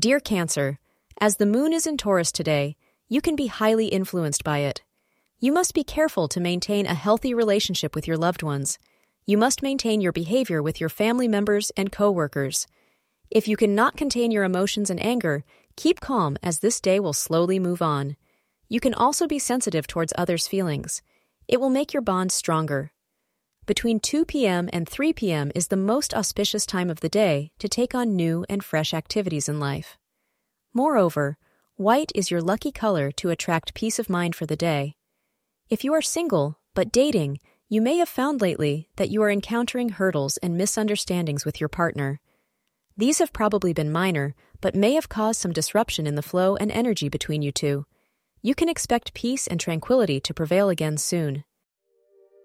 Dear Cancer, as the moon is in Taurus today, you can be highly influenced by it. You must be careful to maintain a healthy relationship with your loved ones. You must maintain your behavior with your family members and coworkers. If you cannot contain your emotions and anger, keep calm as this day will slowly move on. You can also be sensitive towards others' feelings. It will make your bond stronger. Between 2 p.m. and 3 p.m. is the most auspicious time of the day to take on new and fresh activities in life. Moreover, white is your lucky color to attract peace of mind for the day. If you are single but dating, you may have found lately that you are encountering hurdles and misunderstandings with your partner. These have probably been minor, but may have caused some disruption in the flow and energy between you two. You can expect peace and tranquility to prevail again soon.